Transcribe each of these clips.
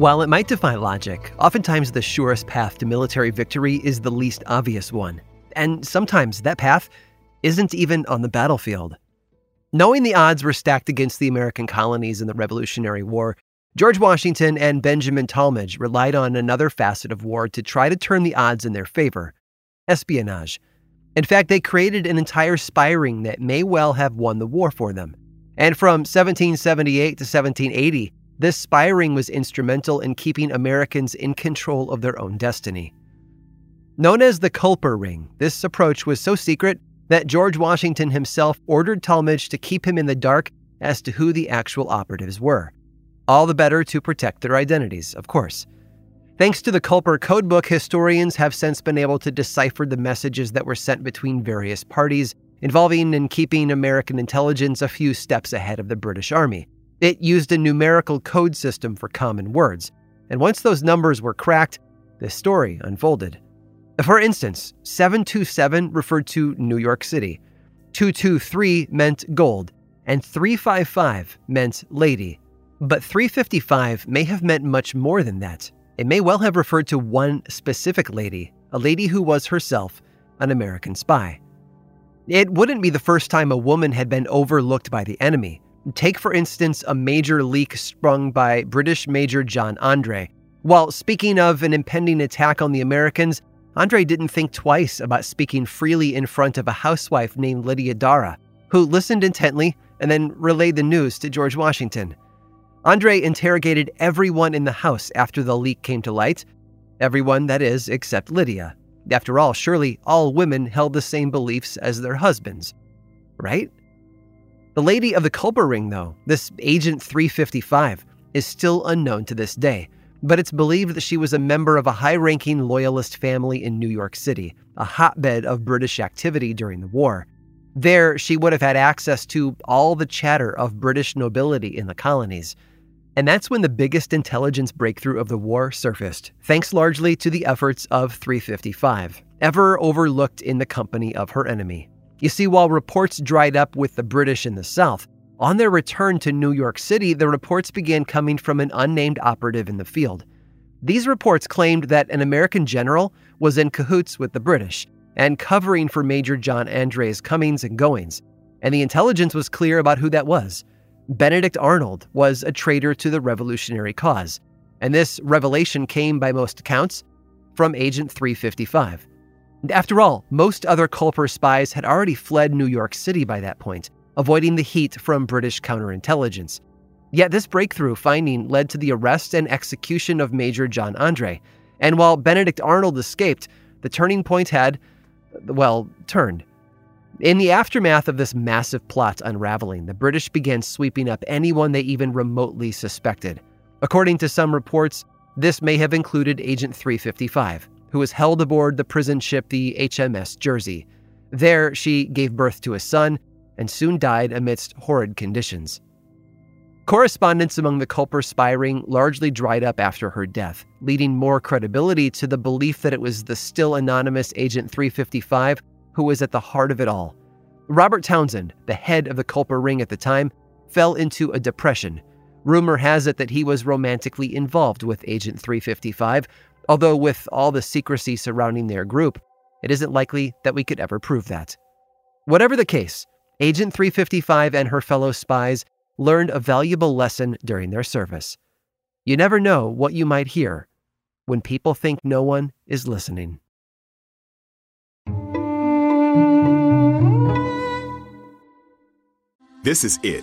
While it might defy logic, oftentimes the surest path to military victory is the least obvious one. And sometimes that path isn't even on the battlefield. Knowing the odds were stacked against the American colonies in the Revolutionary War, George Washington and Benjamin Tallmadge relied on another facet of war to try to turn the odds in their favor espionage. In fact, they created an entire spy ring that may well have won the war for them. And from 1778 to 1780, this spy ring was instrumental in keeping Americans in control of their own destiny. Known as the Culper Ring, this approach was so secret that George Washington himself ordered Tallmadge to keep him in the dark as to who the actual operatives were. All the better to protect their identities, of course. Thanks to the Culper Codebook, historians have since been able to decipher the messages that were sent between various parties, involving and keeping American intelligence a few steps ahead of the British Army. It used a numerical code system for common words, and once those numbers were cracked, the story unfolded. For instance, 727 referred to New York City, 223 meant gold, and 355 meant lady. But 355 may have meant much more than that. It may well have referred to one specific lady, a lady who was herself an American spy. It wouldn't be the first time a woman had been overlooked by the enemy. Take, for instance, a major leak sprung by British Major John Andre. While speaking of an impending attack on the Americans, Andre didn't think twice about speaking freely in front of a housewife named Lydia Darragh, who listened intently and then relayed the news to George Washington. Andre interrogated everyone in the house after the leak came to light. Everyone, that is, except Lydia. After all, surely all women held the same beliefs as their husbands. Right? The lady of the Culper ring, though, this Agent 355, is still unknown to this day but it's believed that she was a member of a high ranking loyalist family in New York City, a hotbed of British activity during the war. There, she would have had access to all the chatter of British nobility in the colonies. And that's when the biggest intelligence breakthrough of the war surfaced, thanks largely to the efforts of 355, ever overlooked in the company of her enemy. You see, while reports dried up with the British in the South, on their return to New York City, the reports began coming from an unnamed operative in the field. These reports claimed that an American general was in cahoots with the British and covering for Major John Andre's comings and goings, and the intelligence was clear about who that was. Benedict Arnold was a traitor to the revolutionary cause, and this revelation came, by most accounts, from Agent 355. After all, most other Culper spies had already fled New York City by that point, avoiding the heat from British counterintelligence. Yet this breakthrough finding led to the arrest and execution of Major John Andre. And while Benedict Arnold escaped, the turning point had, well, turned. In the aftermath of this massive plot unraveling, the British began sweeping up anyone they even remotely suspected. According to some reports, this may have included Agent 355, who was held aboard the prison ship the HMS Jersey. There, she gave birth to a son and soon died amidst horrid conditions. Correspondence among the Culper spy ring largely dried up after her death, leading more credibility to the belief that it was the still anonymous Agent 355 who was at the heart of it all. Robert Townsend, the head of the Culper ring at the time, fell into a depression. Rumor has it that he was romantically involved with Agent 355, although with all the secrecy surrounding their group, it isn't likely that we could ever prove that. Whatever the case, Agent 355 and her fellow spies learned a valuable lesson during their service. You never know what you might hear when people think no one is listening. This is it.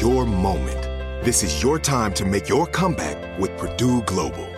Your moment. This is your time to make your comeback with Purdue Global.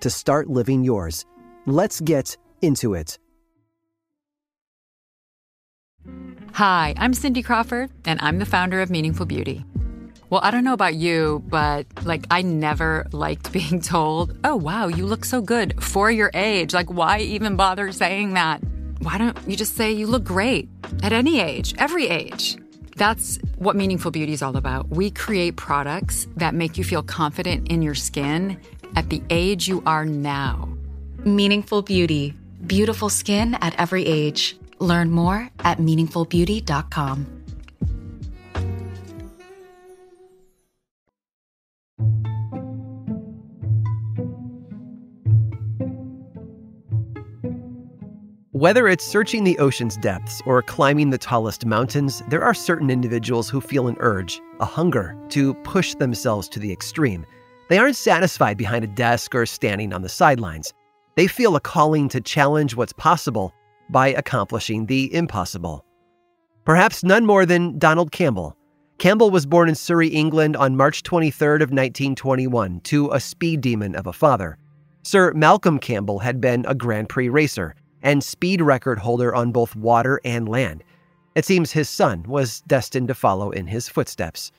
to start living yours. Let's get into it. Hi, I'm Cindy Crawford, and I'm the founder of Meaningful Beauty. Well, I don't know about you, but like, I never liked being told, oh, wow, you look so good for your age. Like, why even bother saying that? Why don't you just say you look great at any age, every age? That's what Meaningful Beauty is all about. We create products that make you feel confident in your skin at the age you are now. Meaningful Beauty. Beautiful skin at every age. Learn more at meaningfulbeauty.com. Whether it's searching the ocean's depths or climbing the tallest mountains, there are certain individuals who feel an urge, a hunger, to push themselves to the extreme. They aren't satisfied behind a desk or standing on the sidelines. They feel a calling to challenge what's possible by accomplishing the impossible. Perhaps none more than Donald Campbell. Campbell was born in Surrey, England on March 23rd of 1921 to a speed demon of a father. Sir Malcolm Campbell had been a Grand Prix racer and speed record holder on both water and land. It seems his son was destined to follow in his footsteps.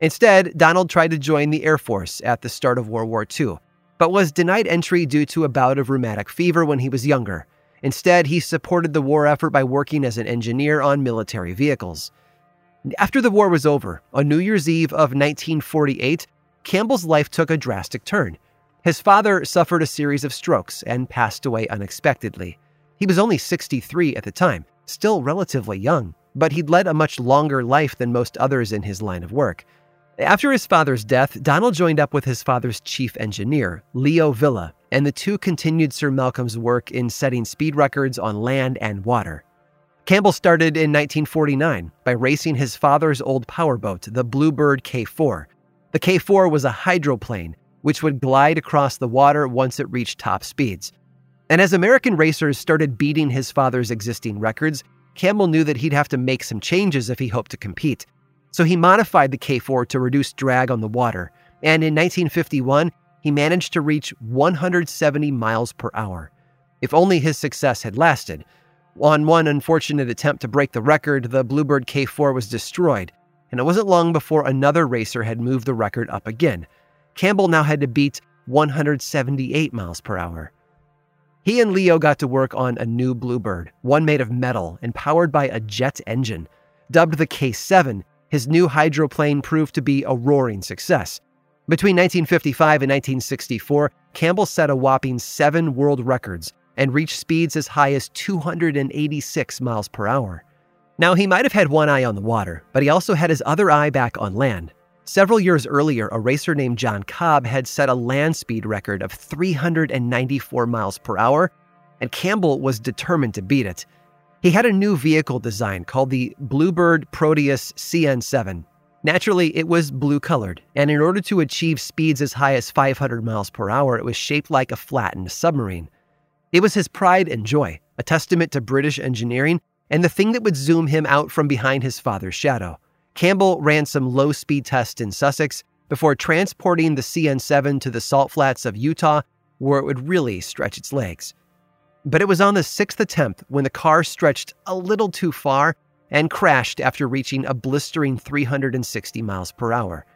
Instead, Donald tried to join the Air Force at the start of World War II, but was denied entry due to a bout of rheumatic fever when he was younger. Instead, he supported the war effort by working as an engineer on military vehicles. After the war was over, on New Year's Eve of 1948, Campbell's life took a drastic turn. His father suffered a series of strokes and passed away unexpectedly. He was only 63 at the time, still relatively young, but he'd led a much longer life than most others in his line of work. After his father's death, Donald joined up with his father's chief engineer, Leo Villa, and the two continued Sir Malcolm's work in setting speed records on land and water. Campbell started in 1949 by racing his father's old powerboat, the Bluebird K 4. The K 4 was a hydroplane which would glide across the water once it reached top speeds. And as American racers started beating his father's existing records, Campbell knew that he'd have to make some changes if he hoped to compete. So he modified the K4 to reduce drag on the water, and in 1951, he managed to reach 170 miles per hour. If only his success had lasted. On one unfortunate attempt to break the record, the Bluebird K4 was destroyed, and it wasn't long before another racer had moved the record up again. Campbell now had to beat 178 miles per hour. He and Leo got to work on a new Bluebird, one made of metal and powered by a jet engine. Dubbed the K 7, his new hydroplane proved to be a roaring success. Between 1955 and 1964, Campbell set a whopping seven world records and reached speeds as high as 286 miles per hour. Now, he might have had one eye on the water, but he also had his other eye back on land. Several years earlier, a racer named John Cobb had set a land speed record of 394 miles per hour, and Campbell was determined to beat it. He had a new vehicle design called the Bluebird Proteus CN7. Naturally, it was blue colored, and in order to achieve speeds as high as 500 miles per hour, it was shaped like a flattened submarine. It was his pride and joy, a testament to British engineering, and the thing that would zoom him out from behind his father's shadow. Campbell ran some low speed tests in Sussex before transporting the CN7 to the salt flats of Utah, where it would really stretch its legs. But it was on the sixth attempt when the car stretched a little too far and crashed after reaching a blistering 360 miles per hour.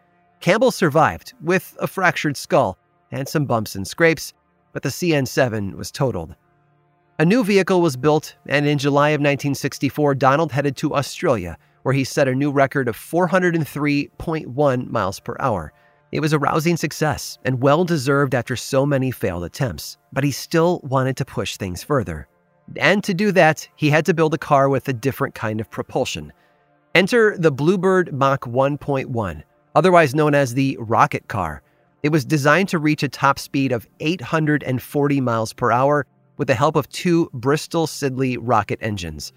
Campbell survived with a fractured skull and some bumps and scrapes, but the CN7 was totaled. A new vehicle was built, and in July of 1964, Donald headed to Australia where he set a new record of 403.1 miles per hour. It was a rousing success and well deserved after so many failed attempts, but he still wanted to push things further. And to do that, he had to build a car with a different kind of propulsion. Enter the Bluebird Mach 1.1, otherwise known as the rocket car. It was designed to reach a top speed of 840 miles per hour with the help of two Bristol Siddeley rocket engines.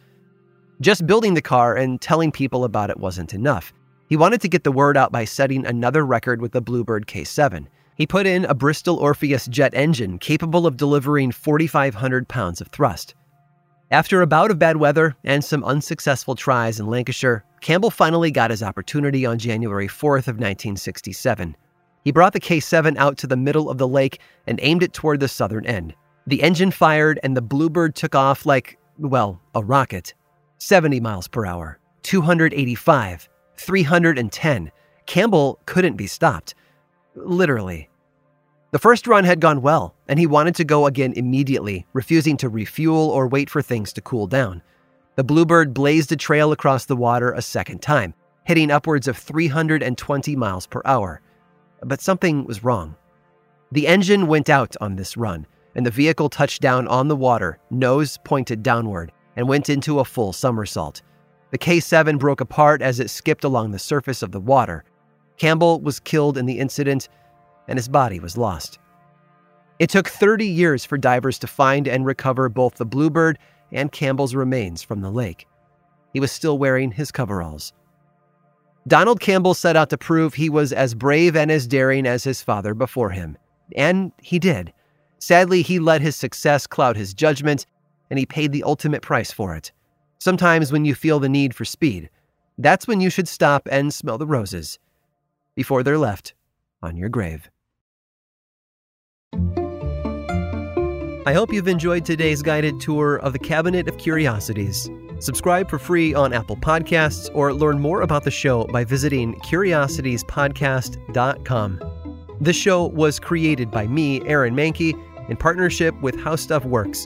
Just building the car and telling people about it wasn't enough. He wanted to get the word out by setting another record with the Bluebird K7. He put in a Bristol Orpheus jet engine capable of delivering 4,500 pounds of thrust. After a bout of bad weather and some unsuccessful tries in Lancashire, Campbell finally got his opportunity on January 4th of 1967. He brought the K7 out to the middle of the lake and aimed it toward the southern end. The engine fired and the Bluebird took off like, well, a rocket. 70 miles per hour, 285, 310. Campbell couldn't be stopped. Literally. The first run had gone well, and he wanted to go again immediately, refusing to refuel or wait for things to cool down. The Bluebird blazed a trail across the water a second time, hitting upwards of 320 miles per hour. But something was wrong. The engine went out on this run, and the vehicle touched down on the water, nose pointed downward, and went into a full somersault. The K 7 broke apart as it skipped along the surface of the water. Campbell was killed in the incident, and his body was lost. It took 30 years for divers to find and recover both the Bluebird and Campbell's remains from the lake. He was still wearing his coveralls. Donald Campbell set out to prove he was as brave and as daring as his father before him. And he did. Sadly, he let his success cloud his judgment and he paid the ultimate price for it. Sometimes, when you feel the need for speed, that's when you should stop and smell the roses before they're left on your grave. I hope you've enjoyed today's guided tour of the Cabinet of Curiosities. Subscribe for free on Apple Podcasts or learn more about the show by visiting curiositiespodcast.com. This show was created by me, Aaron Mahnke, in partnership with How Stuff Works